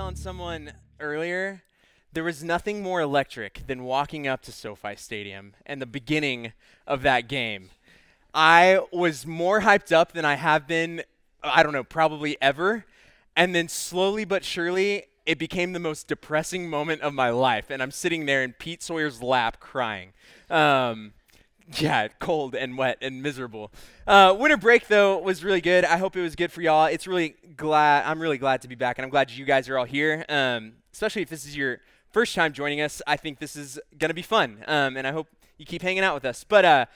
telling someone earlier, there was nothing more electric than walking up to SoFi Stadium and the beginning of that game. I was more hyped up than I have been, I don't know, probably ever. And then slowly but surely, it became the most depressing moment of my life. And I'm sitting there in Pete Sawyer's lap crying. Um, yeah, cold and wet and miserable. Uh, winter break though was really good. I hope it was good for y'all. It's really glad. I'm really glad to be back, and I'm glad you guys are all here. Um, especially if this is your first time joining us. I think this is gonna be fun, um, and I hope you keep hanging out with us. But uh,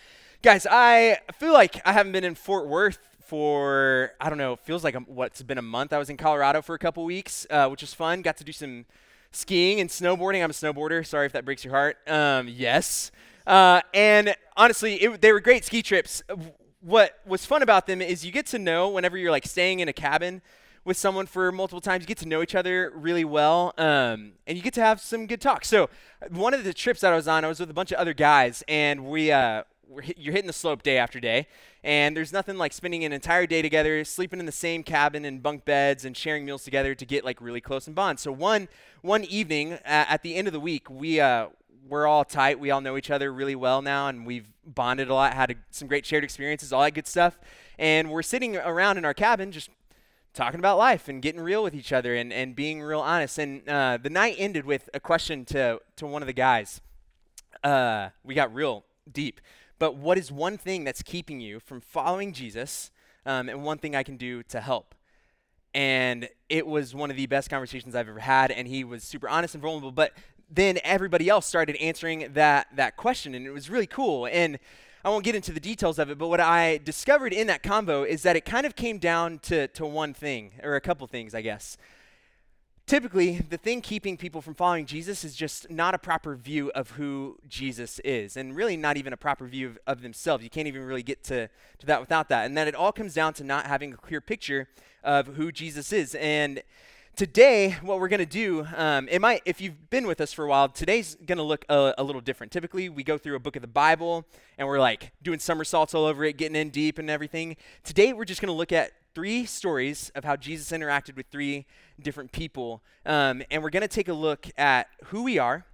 guys, I feel like I haven't been in Fort Worth for I don't know. Feels like what's been a month. I was in Colorado for a couple weeks, uh, which was fun. Got to do some skiing and snowboarding. I'm a snowboarder. Sorry if that breaks your heart. Um, yes. Uh, and honestly, it, they were great ski trips. What was fun about them is you get to know whenever you're like staying in a cabin with someone for multiple times, you get to know each other really well, um, and you get to have some good talks. So one of the trips that I was on, I was with a bunch of other guys, and we uh, hit, you're hitting the slope day after day, and there's nothing like spending an entire day together, sleeping in the same cabin and bunk beds, and sharing meals together to get like really close and bond. So one one evening uh, at the end of the week, we uh, we're all tight. We all know each other really well now, and we've bonded a lot, had a, some great shared experiences, all that good stuff. And we're sitting around in our cabin just talking about life and getting real with each other and, and being real honest. And uh, the night ended with a question to, to one of the guys. Uh, we got real deep. But what is one thing that's keeping you from following Jesus um, and one thing I can do to help? And it was one of the best conversations I've ever had. And he was super honest and vulnerable. But then everybody else started answering that that question and it was really cool and I won't get into the details of it, but what I discovered in that combo is that it kind of came down to, to one thing, or a couple things, I guess. Typically, the thing keeping people from following Jesus is just not a proper view of who Jesus is, and really not even a proper view of, of themselves. You can't even really get to, to that without that. And that it all comes down to not having a clear picture of who Jesus is. And today what we're going to do um, it might if you've been with us for a while today's going to look a, a, little different. Typically we go through a book of the bible and we're like doing somersaults all over it getting in deep and everything. Today we're just going to look at three stories of how jesus interacted with three different people. Um, and we're going to take a look at who we are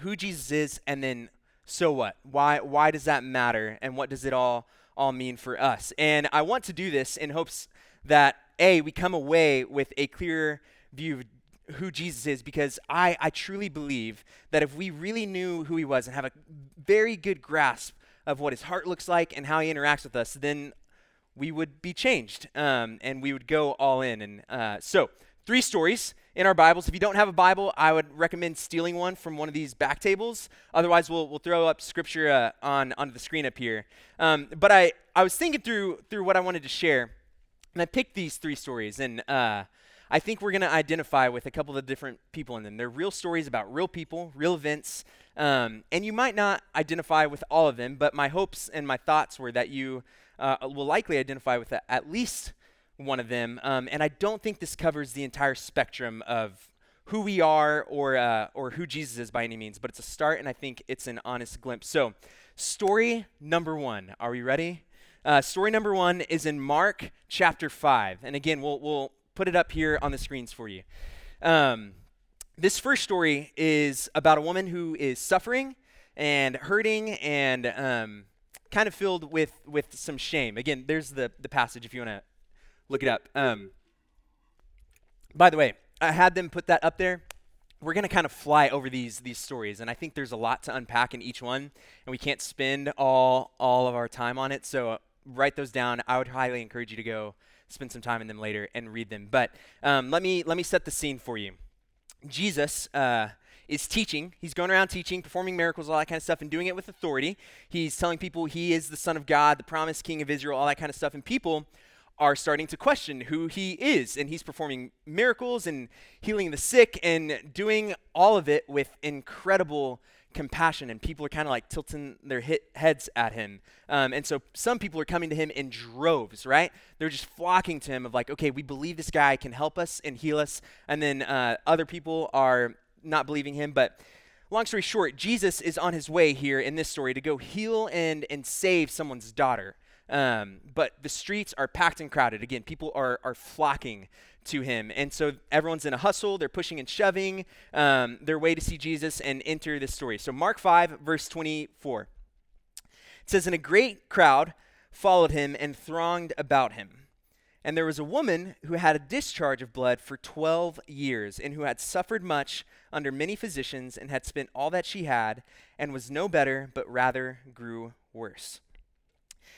who jesus is and then so what. Why why does that matter and what does it all all mean for us? And i want to do this in hopes that a, we come away with a clear view of who Jesus is because I, I truly believe that if we really knew who he was and have a very good grasp of what his heart looks like and how he interacts with us, then we would be changed um, and we would go all in. And uh, so, three stories in our Bibles. If you don't have a Bible, I would recommend stealing one from one of these back tables. Otherwise, we'll, we'll throw up scripture uh, on onto the screen up here. Um, but I, I was thinking through through what I wanted to share and I picked these three stories, and uh, I think we're going to identify with a couple of different people in them. They're real stories about real people, real events, um, and you might not identify with all of them, but my hopes and my thoughts were that you uh, will likely identify with at least one of them. Um, and I don't think this covers the entire spectrum of who we are or uh, or who Jesus is by any means, but it's a start, and I think it's an honest glimpse. So, story number one. Are we ready? Uh, story number one is in Mark chapter 5. And again, we'll, we'll put it up here on the screens for you. Um, this first story is about a woman who is suffering and hurting and um, kind of filled with, with some shame. Again, there's the, the passage if you want to look it up. Um, by the way, I had them put that up there. We're going to kind of fly over these these stories, and I think there's a lot to unpack in each one, and we can't spend all all of our time on it. So write those down. I would highly encourage you to go spend some time in them later and read them. But um, let me let me set the scene for you. Jesus uh, is teaching. He's going around teaching, performing miracles, all that kind of stuff, and doing it with authority. He's telling people he is the Son of God, the promised King of Israel, all that kind of stuff. And people are starting to question who he is. And he's performing miracles and healing the sick and doing all of it with incredible compassion. And people are kind of like tilting their hit heads at him. Um, and so some people are coming to him in droves, right? They're just flocking to him of like, okay, we believe this guy can help us and heal us. And then uh, other people are not believing him. But long story short, Jesus is on his way here in this story to go heal and, and save someone's daughter. Um, but the streets are packed and crowded. Again, people are, are flocking to him. And so everyone's in a hustle. They're pushing and shoving um, their way to see Jesus and enter this story. So, Mark 5, verse 24. It says, And a great crowd followed him and thronged about him. And there was a woman who had a discharge of blood for 12 years, and who had suffered much under many physicians, and had spent all that she had, and was no better, but rather grew worse.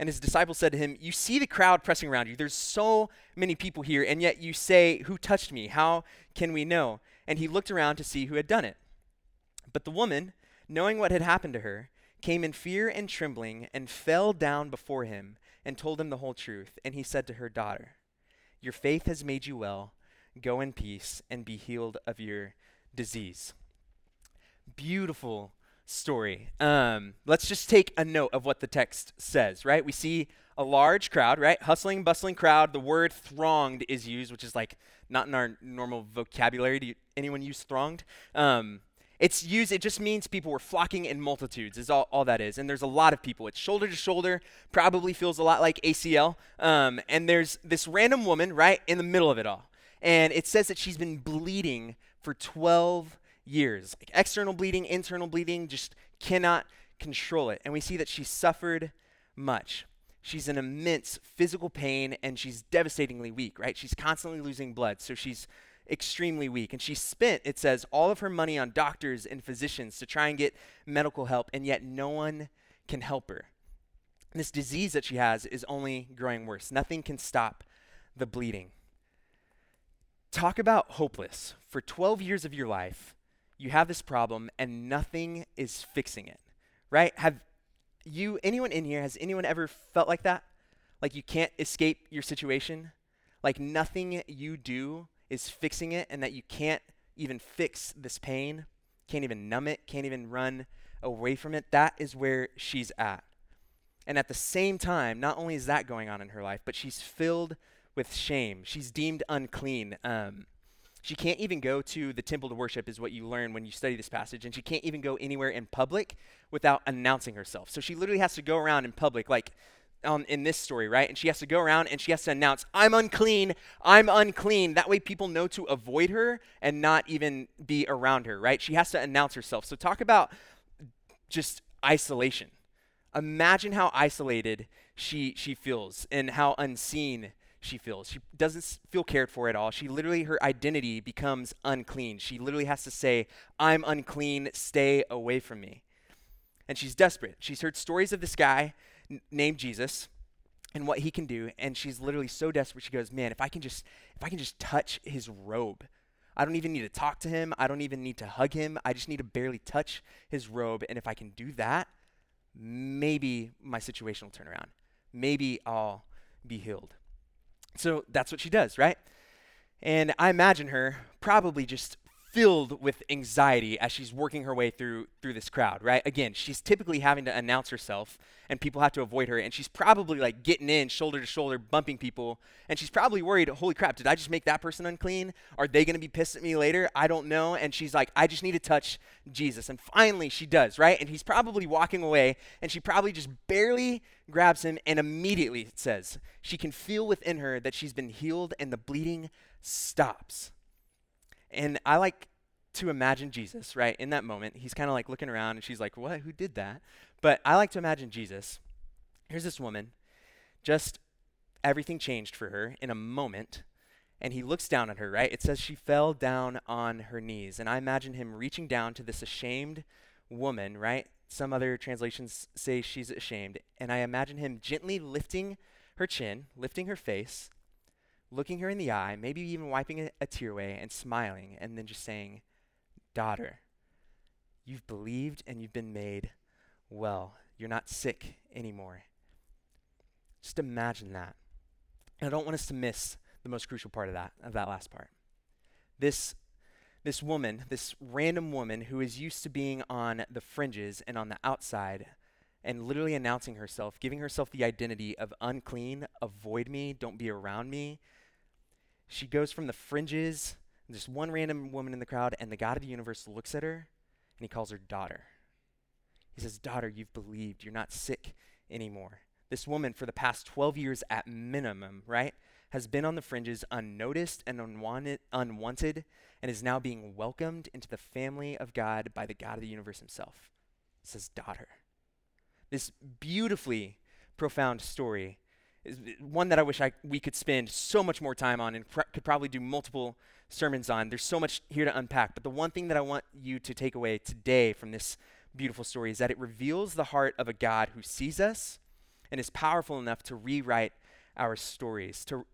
And his disciples said to him, You see the crowd pressing around you. There's so many people here, and yet you say, Who touched me? How can we know? And he looked around to see who had done it. But the woman, knowing what had happened to her, came in fear and trembling and fell down before him and told him the whole truth. And he said to her, Daughter, your faith has made you well. Go in peace and be healed of your disease. Beautiful story. Um, let's just take a note of what the text says, right? We see a large crowd, right? Hustling, bustling crowd. The word thronged is used, which is like not in our normal vocabulary. Do you, anyone use thronged? Um, it's used, it just means people were flocking in multitudes, is all, all that is. And there's a lot of people. It's shoulder to shoulder, probably feels a lot like ACL. Um, and there's this random woman right in the middle of it all. And it says that she's been bleeding for 12 years. Like external bleeding, internal bleeding, just cannot control it. And we see that she suffered much. She's in immense physical pain and she's devastatingly weak, right? She's constantly losing blood. So she's extremely weak. And she spent, it says, all of her money on doctors and physicians to try and get medical help, and yet no one can help her. this disease that she has is only growing worse. Nothing can stop the bleeding. Talk about hopeless. For 12 years of your life, you have this problem and nothing is fixing it. Right? Have you anyone in here has anyone ever felt like that? Like you can't escape your situation? Like nothing you do is fixing it and that you can't even fix this pain, can't even numb it, can't even run away from it, that is where she's at. And at the same time, not only is that going on in her life, but she's filled with shame. She's deemed unclean. Um, she can't even go to the temple to worship, is what you learn when you study this passage. And she can't even go anywhere in public without announcing herself. So she literally has to go around in public, like um, in this story, right? And she has to go around and she has to announce, I'm unclean, I'm unclean. That way people know to avoid her and not even be around her, right? She has to announce herself. So talk about just isolation. Imagine how isolated she she feels and how unseen she feels. She doesn't feel cared for at all. She literally her identity becomes unclean. She literally has to say, "I'm unclean, stay away from me." And she's desperate. She's heard stories of this guy n- named Jesus and what he can do and she's literally so desperate she goes man if i can just if i can just touch his robe i don't even need to talk to him i don't even need to hug him i just need to barely touch his robe and if i can do that maybe my situation will turn around maybe i'll be healed so that's what she does right? And i imagine her probably just filled with anxiety as she's working her way through through this crowd right? Again she's typically having to announce herself and people have to avoid her and she's probably like getting in shoulder to shoulder bumping people and she's probably worried holy crap did i just make that person unclean? Are they going to be pissed at me later? I don't know and she's like i just need to touch jesus and finally she does right? And he's probably walking away and she probably just barely grabs him and immediately it says she can feel within her that she's been healed and the bleeding stops and I like to imagine Jesus, right, in that moment. He's kind of like looking around and she's like, What? Who did that? But I like to imagine Jesus. Here's this woman, just everything changed for her in a moment. and he looks down at her, right? It says she fell down on her knees. And I imagine him reaching down to this ashamed woman, right? Some other translations say she's ashamed. And I imagine him gently lifting her chin, lifting her face, looking her in the eye, maybe even wiping a, a tear away and smiling, and then just saying, Daughter, you've believed and you've been made well. You're not sick anymore. Just imagine that. And I don't want us to miss the most crucial part of that, of that last part. This, this woman, this random woman who is used to being on the fringes and on the outside and literally announcing herself, giving herself the identity of unclean, avoid me, don't be around me. She goes from the fringes, just one random woman in the crowd, and the God of the universe looks at her and he calls her daughter. He says, Daughter, you've believed. You're not sick anymore. This woman, for the past 12 years at minimum, right, has been on the fringes unnoticed and unwanted, unwanted and is now being welcomed into the family of God by the God of the universe himself. It says, Daughter. This beautifully profound story is one that I wish I, we could spend so much more time on and pr- could probably do multiple sermons on. There's so much here to unpack. But the one thing that I want you to take away today from this beautiful story is that it reveals the heart of a God who sees us and is powerful enough to rewrite our stories, to,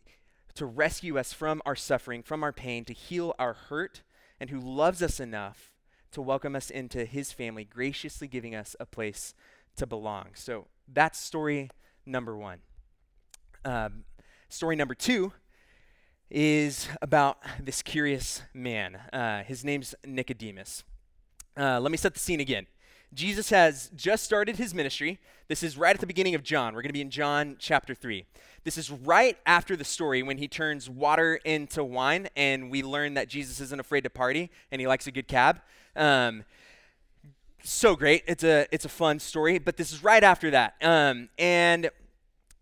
to rescue us from our suffering, from our pain, to heal our hurt, and who loves us enough to welcome us into his family, graciously giving us a place to belong. So that's story number one. Um, story number two is about this curious man. Uh, his name's Nicodemus. Uh, let me set the scene again. Jesus has just started his ministry. This is right at the beginning of John. We're going to be in John chapter 3. This is right after the story when he turns water into wine, and we learn that Jesus isn't afraid to party and he likes a good cab. Um, so great. It's a, it's a fun story, but this is right after that. Um, and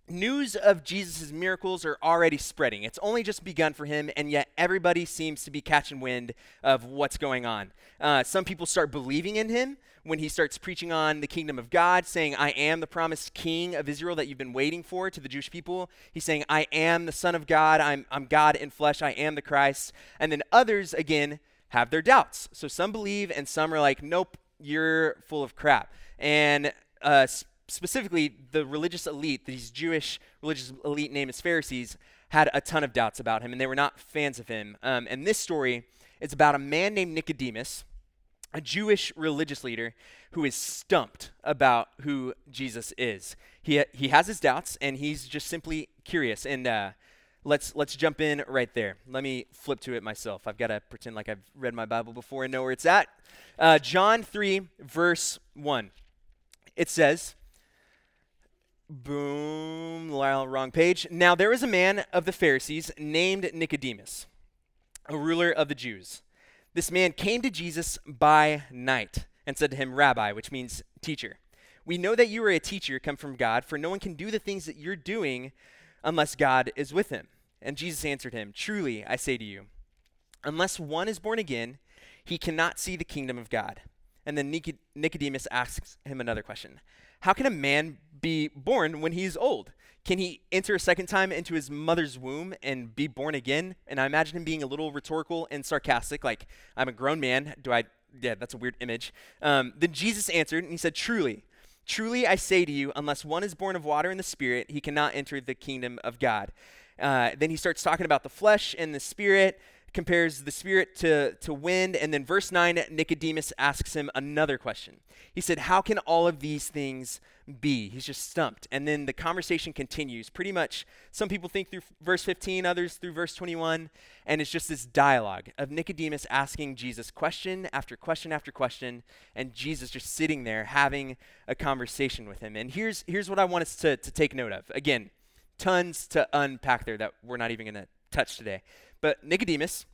news of Jesus' miracles are already spreading. It's only just begun for him, and yet everybody seems to be catching wind of what's going on. Uh, some people start believing in him when he starts preaching on the kingdom of God, saying, I am the promised king of Israel that you've been waiting for to the Jewish people. He's saying, I am the Son of God. I'm, I'm God in flesh. I am the Christ. And then others, again, have their doubts. So some believe, and some are like, nope, you're full of crap. And uh, specifically the religious elite, these Jewish religious elite named as Pharisees, had a ton of doubts about him, and they were not fans of him. Um, and this story is about a man named Nicodemus, a Jewish religious leader who is stumped about who Jesus is. He, he has his doubts, and he's just simply curious. And uh, let's let's jump in right there. Let me flip to it myself. I've got to pretend like I've read my Bible before and know where it's at. Uh, John 3, verse 1. It says, Boom, wrong page. Now there was a man of the Pharisees named Nicodemus, a ruler of the Jews. This man came to Jesus by night and said to him, Rabbi, which means teacher. We know that you are a teacher come from God, for no one can do the things that you're doing unless God is with him. And Jesus answered him, Truly, I say to you, unless one is born again, he cannot see the kingdom of God. And then Nicodemus asks him another question How can a man be born when he's old? Can he enter a second time into his mother's womb and be born again? And I imagine him being a little rhetorical and sarcastic, like, I'm a grown man. Do I? Yeah, that's a weird image. Um, then Jesus answered and he said, Truly, truly I say to you, unless one is born of water and the Spirit, he cannot enter the kingdom of God. Uh, then he starts talking about the flesh and the spirit compares the spirit to, to wind. And then verse 9, Nicodemus asks him another question. He said, How can all of these things be? He's just stumped. And then the conversation continues. Pretty much, some people think through verse 15, others through verse 21. And it's just this dialogue of Nicodemus asking Jesus question after question after question, and Jesus just sitting there having a conversation with him. And here's, here's what I want us to, to take note of. Again, tons to unpack there that we're not even going to touch today. But Nicodemus,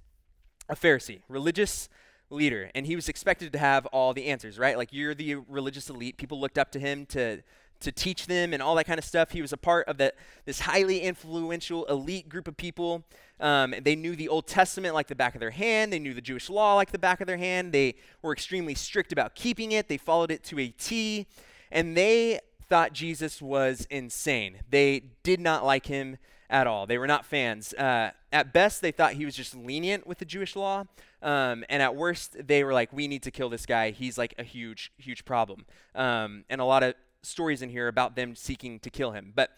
a Pharisee, religious leader, and he was expected to have all the answers, right? Like you're the religious elite. People looked up to him to to teach them and all that kind of stuff. He was a part of that this highly influential elite group of people. Um, they knew the Old Testament like the back of their hand. They knew the Jewish law like the back of their hand. They were extremely strict about keeping it. They followed it to a T, and they thought Jesus was insane. They did not like him at all. They were not fans. Uh, at best, they thought he was just lenient with the Jewish law. Um, and at worst, they were like, we need to kill this guy. He's like a huge, huge problem. Um, and a lot of stories in here about them seeking to kill him. But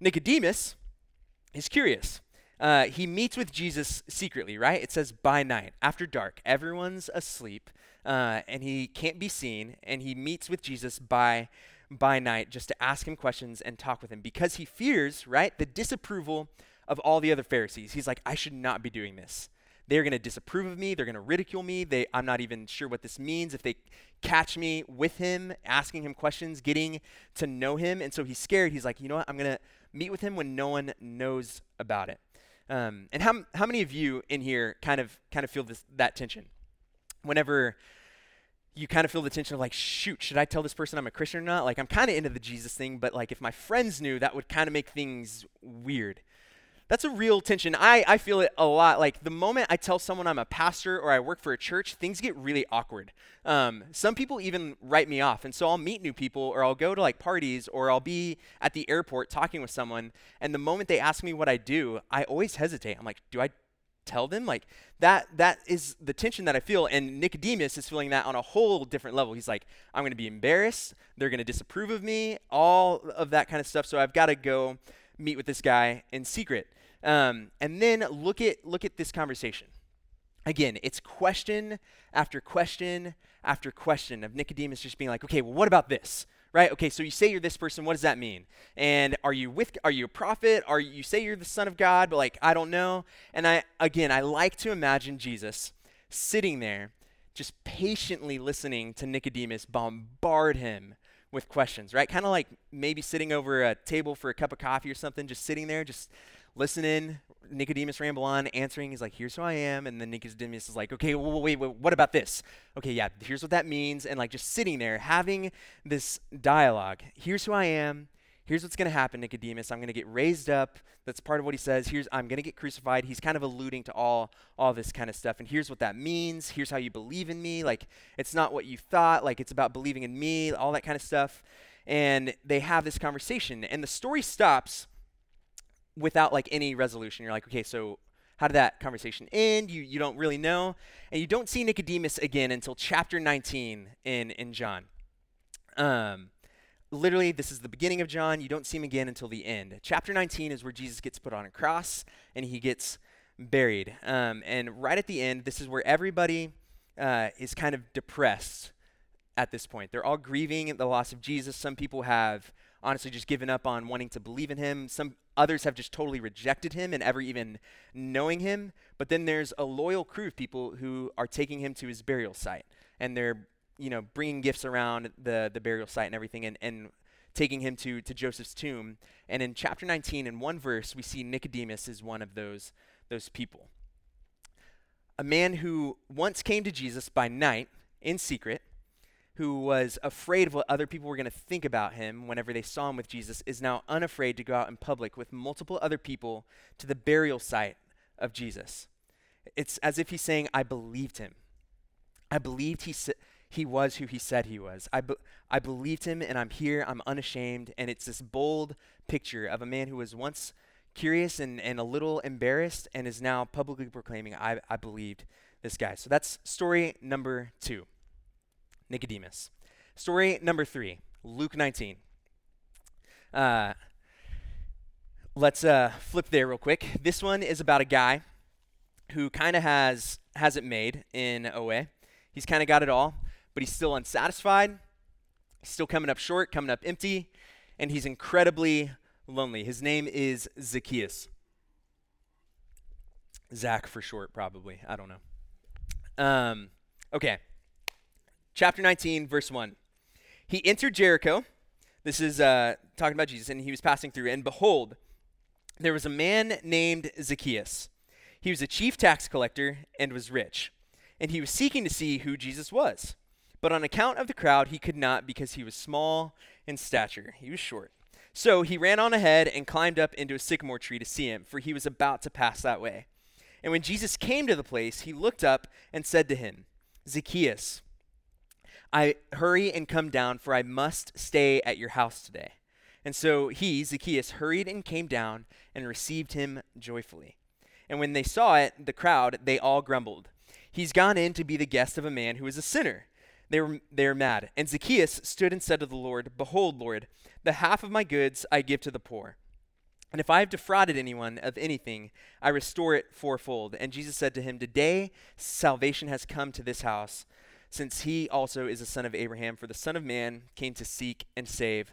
Nicodemus is curious. Uh, he meets with Jesus secretly, right? It says by night, after dark. Everyone's asleep, uh, and he can't be seen. And he meets with Jesus by by night just to ask him questions and talk with him because he fears, right, the disapproval of all the other Pharisees. He's like, I should not be doing this. They're going to disapprove of me. They're going to ridicule me. They, I'm not even sure what this means if they catch me with him, asking him questions, getting to know him. And so he's scared. He's like, you know what? I'm going to meet with him when no one knows about it. Um, and how, how many of you in here kind of kind of feel this that tension? Whenever you kind of feel the tension of like, shoot, should I tell this person I'm a Christian or not? Like, I'm kind of into the Jesus thing, but like, if my friends knew, that would kind of make things weird. That's a real tension. I, I feel it a lot. Like, the moment I tell someone I'm a pastor or I work for a church, things get really awkward. Um, some people even write me off. And so I'll meet new people or I'll go to like parties or I'll be at the airport talking with someone. And the moment they ask me what I do, I always hesitate. I'm like, do I tell them like that that is the tension that i feel. And nicodemus is feeling that on a whole different level. He's like i'm going to be embarrassed. They're going to disapprove of me all of that kind of stuff. So i've got to go meet with this guy in secret. Um, and then look at look at this conversation. Again it's question after question after question of nicodemus just being like okay well what about this right? Okay, so you say you're this person, what does that mean? And are you with are you a prophet? Are you, say you're the son of God, but like I don't know. And I again, I like to imagine Jesus sitting there just patiently listening to Nicodemus bombard him with questions, right? Kind of like maybe sitting over a table for a cup of coffee or something, just sitting there just listening, Nicodemus ramble on, answering. He's like, here's who I am. And then Nicodemus is like, okay, well, wait, wait, what about this? Okay, yeah, here's what that means. And like just sitting there having this dialogue. Here's who I am. Here's what's going to happen, Nicodemus. I'm going to get raised up. That's part of what he says. Here's I'm going to get crucified. He's kind of alluding to all all this kind of stuff. And here's what that means. Here's how you believe in me. Like it's not what you thought. Like it's about believing in me. All that kind of stuff. And they have this conversation. And the story stops without like any resolution. You're like, okay, so how did that conversation end? You you don't really know, and you don't see Nicodemus again until chapter 19 in in John. Um, literally, this is the beginning of John. You don't see him again until the end. Chapter 19 is where Jesus gets put on a cross and he gets buried. Um, and right at the end, this is where everybody uh, is kind of depressed at this point. They're all grieving at the loss of Jesus. Some people have honestly just given up on wanting to believe in him. Some others have just totally rejected him and ever even knowing him. But then there's a loyal crew of people who are taking him to his burial site and they're, you know, bringing gifts around the, the burial site and everything and, and taking him to, to Joseph's tomb. And in chapter 19, in one verse, we see Nicodemus is one of those, those people. A man who once came to Jesus by night in secret who was afraid of what other people were going to think about him whenever they saw him with Jesus, is now unafraid to go out in public with multiple other people to the burial site of Jesus. It's as if he's saying, I believed him. I believed he, sa- he was who he said he was. I, be- I believed him, and I'm here. I'm unashamed. And it's this bold picture of a man who was once curious and, and a little embarrassed and is now publicly proclaiming, I, I believed this guy. So that's story number two. Nicodemus. Story number three, Luke 19. Uh, let's uh, flip there real quick. This one is about a guy who kind of has has it made in a way. He's kind of got it all, but he's still unsatisfied. He's still coming up short, coming up empty, and he's incredibly lonely. His name is Zacchaeus. Zach for short, probably. I don't know. Um, okay chapter 19, verse 1. He entered Jericho. This is uh, talking about Jesus, and he was passing through. And behold, there was a man named Zacchaeus. He was a chief tax collector and was rich. And he was seeking to see who Jesus was. But on account of the crowd, he could not because he was small in stature. He was short. So he ran on ahead and climbed up into a sycamore tree to see him, for he was about to pass that way. And when Jesus came to the place, he looked up and said to him, Zacchaeus, I hurry and come down, for I must stay at your house today. And so he, Zacchaeus, hurried and came down and received him joyfully. And when they saw it, the crowd, they all grumbled. He's gone in to be the guest of a man who is a sinner. They were, they were mad. And Zacchaeus stood and said to the Lord, Behold, Lord, the half of my goods I give to the poor. And if I have defrauded anyone of anything, I restore it fourfold. And Jesus said to him, Today salvation has come to this house, since he also is a son of Abraham, for the Son of Man came to seek and save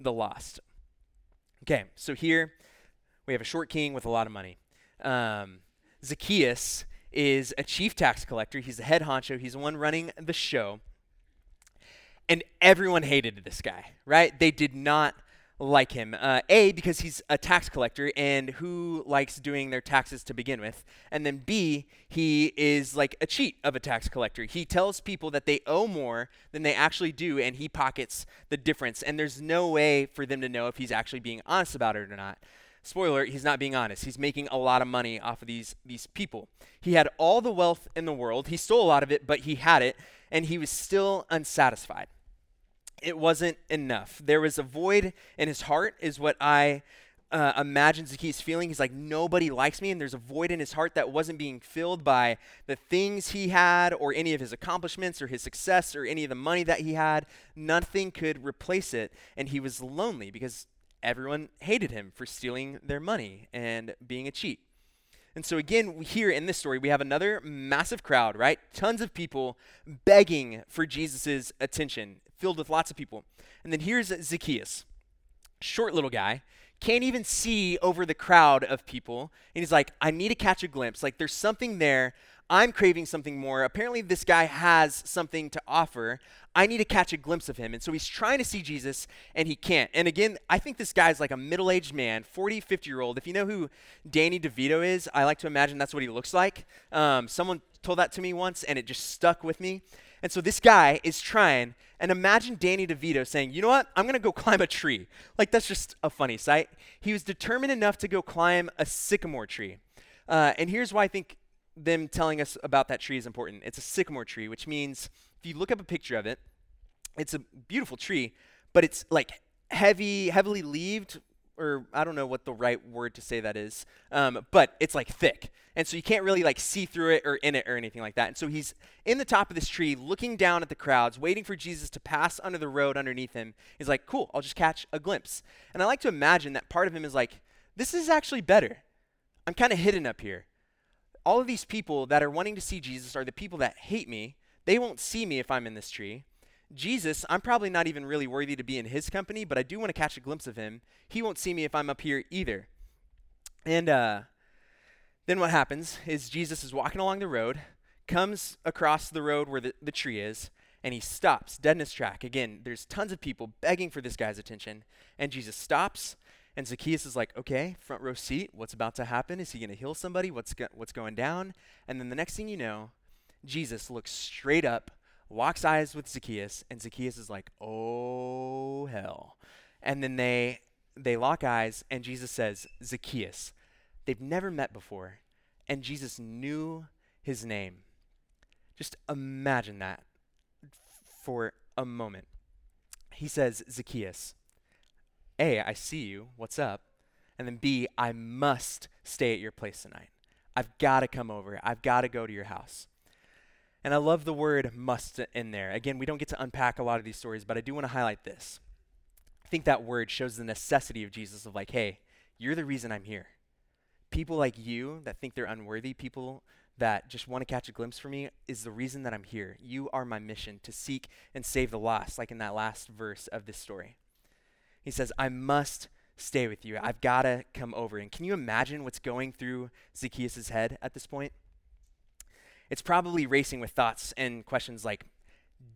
the lost. Okay, so here we have a short king with a lot of money. Um, Zacchaeus is a chief tax collector. He's the head honcho. He's the one running the show. And everyone hated this guy, right? They did not like him. Uh, a, because he's a tax collector, and who likes doing their taxes to begin with? And then B, he is like a cheat of a tax collector. He tells people that they owe more than they actually do, and he pockets the difference. And there's no way for them to know if he's actually being honest about it or not. Spoiler, he's not being honest. He's making a lot of money off of these, these people. He had all the wealth in the world. He stole a lot of it, but he had it, and he was still unsatisfied it wasn't enough. There was a void in his heart, is what I uh, imagine Zacchaeus feeling. He's like, nobody likes me, and there's a void in his heart that wasn't being filled by the things he had, or any of his accomplishments, or his success, or any of the money that he had. Nothing could replace it, and he was lonely because everyone hated him for stealing their money and being a cheat. And so, again, here in this story, we have another massive crowd, right? Tons of people begging for Jesus' attention filled with lots of people. And then here's Zacchaeus, short little guy, can't even see over the crowd of people. And he's like, I need to catch a glimpse. Like, there's something there. I'm craving something more. Apparently, this guy has something to offer. I need to catch a glimpse of him. And so he's trying to see Jesus, and he can't. And again, I think this guy's like a middle aged man, 40, 50 year old. If you know who Danny DeVito is, I like to imagine that's what he looks like. Um, someone told that to me once, and it just stuck with me. And so this guy is trying, and imagine Danny DeVito saying, You know what? I'm going to go climb a tree. Like, that's just a funny sight. He was determined enough to go climb a sycamore tree. Uh, and here's why I think them telling us about that tree is important. It's a sycamore tree, which means if you look up a picture of it, it's a beautiful tree, but it's like heavy, heavily leaved or I don't know what the right word to say that is, um, but it's like thick. And so you can't really like see through it or in it or anything like that. And so he's in the top of this tree looking down at the crowds, waiting for Jesus to pass under the road underneath him. He's like, cool, I'll just catch a glimpse. And I like to imagine that part of him is like, this is actually better. I'm kind of hidden up here. All of these people that are wanting to see Jesus are the people that hate me. They won't see me if I'm in this tree. Jesus, I'm probably not even really worthy to be in his company, but I do want to catch a glimpse of him. He won't see me if I'm up here either. And uh, then what happens is Jesus is walking along the road, comes across the road where the, the tree is, and he stops dead in his track. Again, there's tons of people begging for this guy's attention, and Jesus stops. And Zacchaeus is like, okay, front row seat. What's about to happen? Is he going to heal somebody? What's, go- what's going down? And then the next thing you know, Jesus looks straight up walks eyes with Zacchaeus, and Zacchaeus is like, "Oh hell!" And then they they lock eyes, and Jesus says, "Zacchaeus." They've never met before, and Jesus knew his name. Just imagine that for a moment. He says, Zacchaeus, A, I see you. What's up? And then B, I must stay at your place tonight. I've got to come over. I've got to go to your house. And I love the word must in there. Again, we don't get to unpack a lot of these stories, but I do want to highlight this. I think that word shows the necessity of Jesus of like, hey, you're the reason I'm here. People like you that think they're unworthy, people that just want to catch a glimpse for me, is the reason that I'm here. You are my mission to seek and save the lost, like in that last verse of this story. He says, I must stay with you. I've got to come over. And can you imagine what's going through Zacchaeus' head at this point? It's probably racing with thoughts and questions like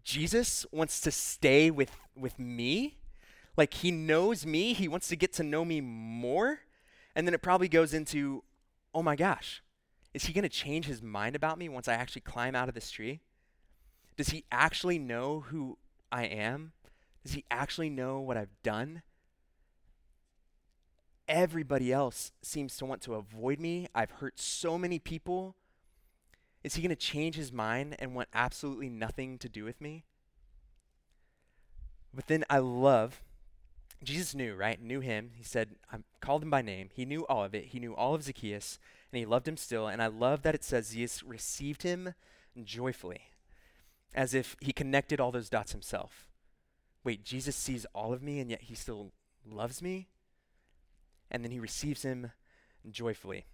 Jesus wants to stay with with me? Like he knows me, he wants to get to know me more? And then it probably goes into, "Oh my gosh. Is he going to change his mind about me once I actually climb out of this tree? Does he actually know who I am? Does he actually know what I've done? Everybody else seems to want to avoid me. I've hurt so many people. Is he going to change his mind and want absolutely nothing to do with me? But then I love Jesus knew, right? Knew him. He said, I called him by name. He knew all of it. He knew all of Zacchaeus, and he loved him still. And I love that it says Jesus received him joyfully, as if he connected all those dots himself. Wait, Jesus sees all of me, and yet he still loves me? And then he receives him joyfully.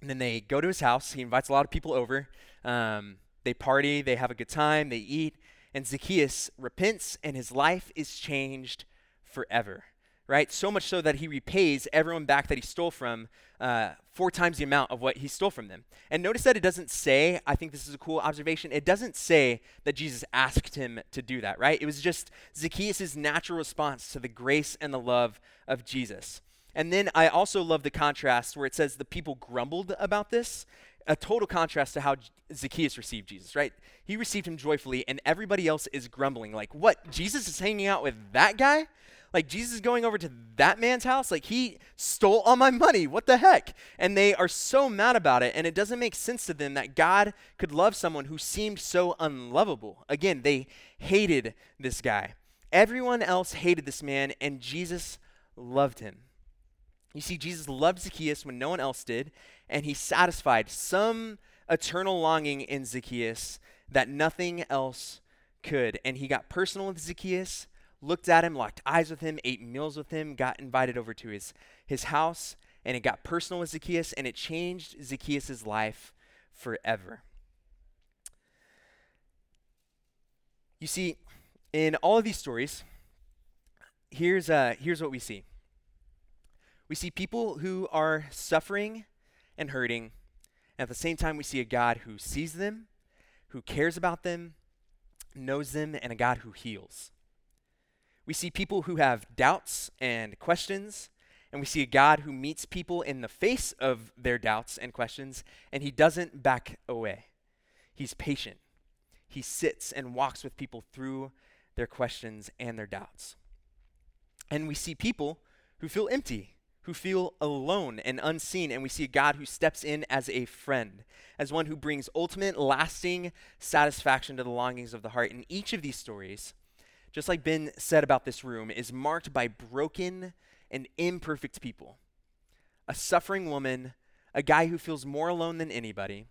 And then they go to his house. He invites a lot of people over. Um, they party, they have a good time, they eat. And Zacchaeus repents, and his life is changed forever, right? So much so that he repays everyone back that he stole from uh, four times the amount of what he stole from them. And notice that it doesn't say, I think this is a cool observation, it doesn't say that Jesus asked him to do that, right? It was just Zacchaeus' natural response to the grace and the love of Jesus. And then I also love the contrast where it says the people grumbled about this a total contrast to how Zacchaeus received Jesus, right? He received him joyfully, and everybody else is grumbling. Like, what? Jesus is hanging out with that guy? Like, Jesus is going over to that man's house? Like, he stole all my money. What the heck? And they are so mad about it, and it doesn't make sense to them that God could love someone who seemed so unlovable. Again, they hated this guy. Everyone else hated this man, and Jesus loved him. You see, Jesus loved Zacchaeus when no one else did, and he satisfied some eternal longing in Zacchaeus that nothing else could. And he got personal with Zacchaeus, looked at him, locked eyes with him, ate meals with him, got invited over to his, his house, and it got personal with Zacchaeus, and it changed Zacchaeus' life forever. You see, in all of these stories, here's, uh, here's what we see we see people who are suffering and hurting, and at the same time, we see a God who sees them, who cares about them, knows them, and a God who heals. We see people who have doubts and questions, and we see a God who meets people in the face of their doubts and questions, and he doesn't back away. He's patient. He sits and walks with people through their questions and their doubts. And we see people who feel empty who feel alone and unseen, and we see a God who steps in as a friend, as one who brings ultimate, lasting satisfaction to the longings of the heart. And each of these stories, just like Ben said about this room, is marked by broken and imperfect people. A suffering woman, a guy who feels more alone than anybody,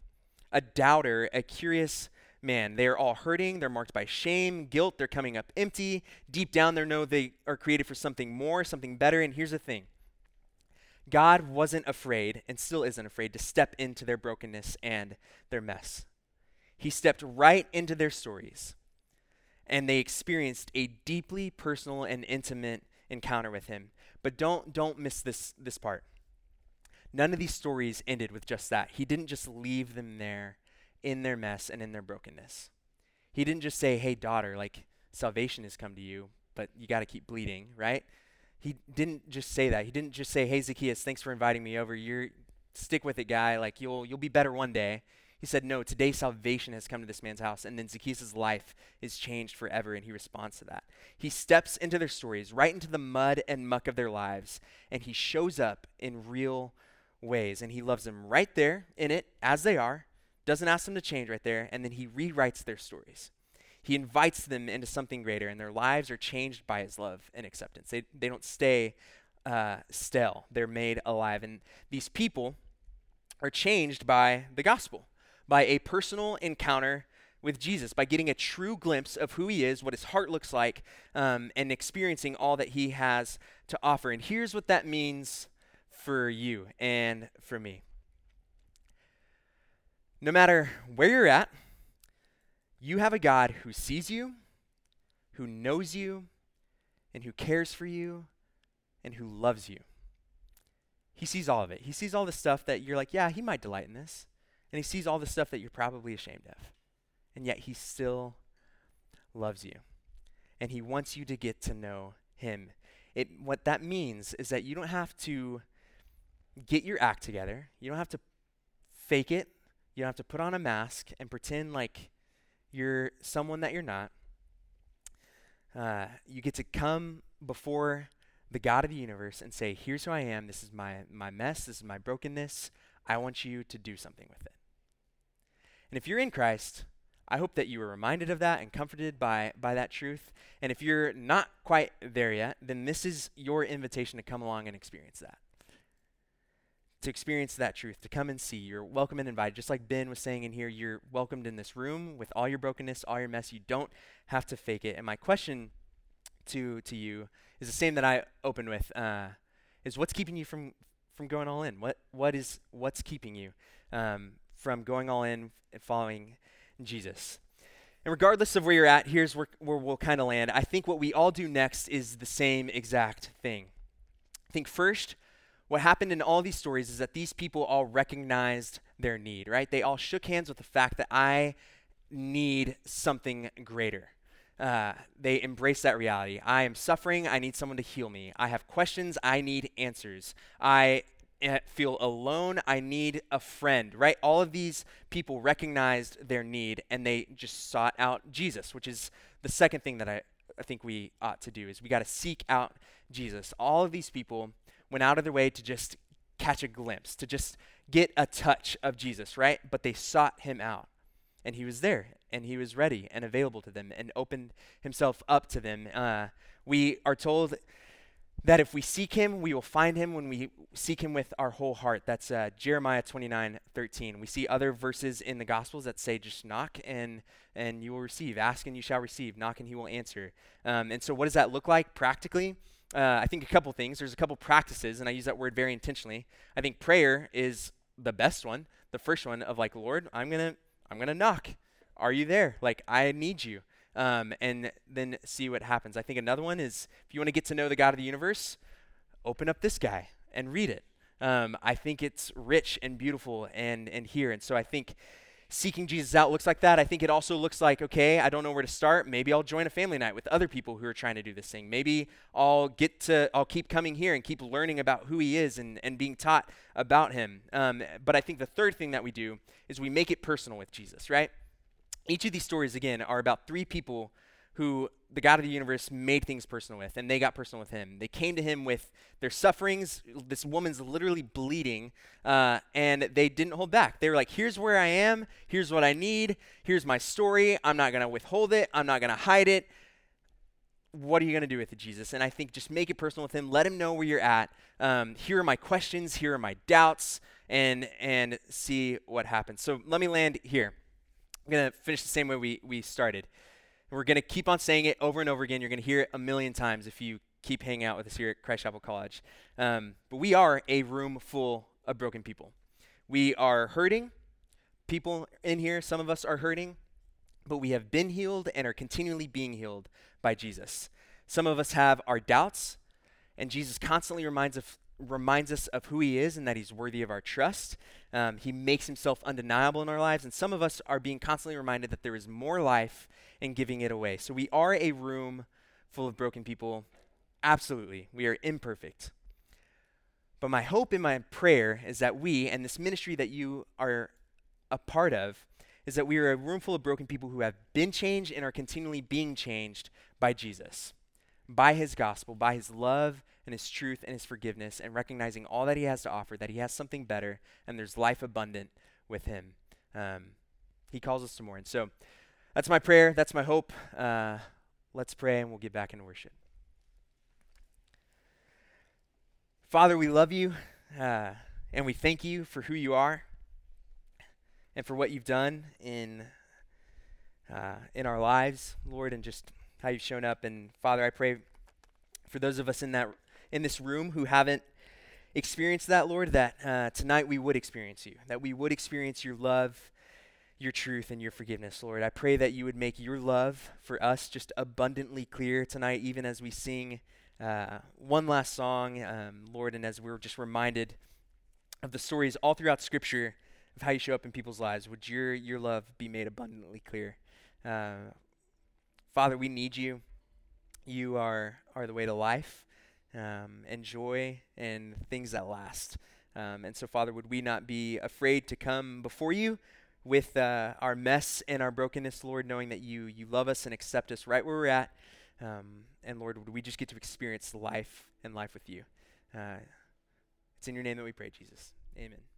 a doubter, a curious man. They are all hurting. They're marked by shame, guilt. They're coming up empty. Deep down, they know they are created for something more, something better. And here's the thing God wasn't afraid and still isn't afraid to step into their brokenness and their mess. He stepped right into their stories and they experienced a deeply personal and intimate encounter with him. But don't don't miss this this part. None of these stories ended with just that. He didn't just leave them there in their mess and in their brokenness. He didn't just say, "Hey daughter, like salvation has come to you, but you got to keep bleeding," right? He didn't just say that. He didn't just say, "Hey Zacchaeus, thanks for inviting me over. You're stick with it, guy. Like you'll you'll be better one day." He said, "No, today salvation has come to this man's house." And then Zacchaeus' life is changed forever and he responds to that. He steps into their stories, right into the mud and muck of their lives, and he shows up in real ways and he loves them right there in it as they are. Doesn't ask them to change right there, and then he rewrites their stories. He invites them into something greater, and their lives are changed by his love and acceptance. They, they don't stay uh, stale, they're made alive. And these people are changed by the gospel, by a personal encounter with Jesus, by getting a true glimpse of who he is, what his heart looks like, um, and experiencing all that he has to offer. And here's what that means for you and for me. No matter where you're at, you have a God who sees you, who knows you, and who cares for you, and who loves you. He sees all of it. He sees all the stuff that you're like, yeah, he might delight in this. And he sees all the stuff that you're probably ashamed of. And yet he still loves you. And he wants you to get to know him. It, what that means is that you don't have to get your act together. You don't have to fake it. You don't have to put on a mask and pretend like you're someone that you're not. Uh, you get to come before the God of the universe and say, Here's who I am. This is my, my mess. This is my brokenness. I want you to do something with it. And if you're in Christ, I hope that you were reminded of that and comforted by, by that truth. And if you're not quite there yet, then this is your invitation to come along and experience that. To experience that truth, to come and see. You're welcome and invited. Just like Ben was saying in here, you're welcomed in this room with all your brokenness, all your mess. You don't have to fake it. And my question to, to you is the same that I opened with. Uh, is what's keeping you from, from going all in? What, what is, what's keeping you um, from going all in and following Jesus. And regardless of where you're at, here's where, where we'll kind of land. I think what we all do next is the same exact thing. I think first, what happened in all these stories is that these people all recognized their need, right? They all shook hands with the fact that I need something greater. Uh, they embrace that reality. I am suffering. I need someone to heal me. I have questions. I need answers. I feel alone. I need a friend, right? All of these people recognized their need and they just sought out Jesus, which is the second thing that I, I think we ought to do is we got to seek out Jesus. All of these people went out of their way to just catch a glimpse, to just get a touch of Jesus, right? But they sought him out. And he was there and he was ready and available to them and opened himself up to them. Uh, we are told that if we seek him, we will find him when we seek him with our whole heart. That's uh, Jeremiah 29 13. We see other verses in the Gospels that say, just knock and, and you will receive. Ask and you shall receive. Knock and he will answer. Um, and so, what does that look like practically? Uh, I think a couple things. There's a couple practices, and I use that word very intentionally. I think prayer is the best one. The first one of like, Lord, I'm gonna, I'm gonna knock. Are you there? Like, I need you um, and then see what happens. I think another one is if you want to get to know the God of the universe, open up this guy and read it. Um, I think it's rich and beautiful and and here, and so I think seeking Jesus out looks like that. I think it also looks like, okay, I don't know where to start. Maybe I'll join a family night with other people who are trying to do this thing. Maybe I'll get to, I'll keep coming here and keep learning about who he is and, and being taught about him. Um, but I think the third thing that we do is we make it personal with Jesus, right? each of these stories, again, are about three people who the God of the universe made things personal with, and they got personal with him. They came to him with their sufferings. This woman's literally bleeding, uh, and they didn't hold back. They were like, Here's where I am. Here's what I need. Here's my story. I'm not going to withhold it. I'm not going to hide it. What are you going to do with it, Jesus? And I think just make it personal with him. Let him know where you're at. Um, here are my questions. Here are my doubts, and and see what happens. So let me land here. I'm going to finish the same way we, we started. We're going to keep on saying it over and over again. You're going to hear it a million times if you keep hanging out with us here at Christ Chapel College. Um, but we are a room full of broken people. We are hurting. People in here, some of us are hurting, but we have been healed and are continually being healed by Jesus. Some of us have our doubts, and Jesus constantly reminds of, reminds us of who he is and that he's worthy of our trust. Um, he makes himself undeniable in our lives, and some of us are being constantly reminded that there is more life in giving it away. So we are a room full of broken people. Absolutely. We are imperfect. But my hope and my prayer is that we, and this ministry that you are a part of, is that we are a room full of broken people who have been changed and are continually being changed by Jesus, by his gospel, by his love and his truth and his forgiveness and recognizing all that he has to offer, that he has something better and there's life abundant with him. Um, he calls us to more. And so that's my prayer. That's my hope. Uh, let's pray and we'll get back into worship. Father, we love you uh, and we thank you for who you are and for what you've done in uh, in our lives, Lord, and just how you've shown up. And Father, I pray for those of us in that in this room who haven't experienced that, Lord, that uh, tonight we would experience you, that we would experience your love, your truth, and your forgiveness, Lord. I pray that you would make your love for us just abundantly clear tonight, even as we sing uh, one last song, um, Lord, and as we're just reminded of the stories all throughout Scripture of how you show up in people's lives. Would your your love be made abundantly clear? Uh, Father, we need you. You are are the way to life um, and joy and things that last. Um, and so, Father, would we not be afraid to come before you with uh, our mess and our brokenness, Lord, knowing that you you love us and accept us right where we're at. Um, and Lord, would we just get to experience life and life with you? Uh, it's in your name that we pray, Jesus. Amen.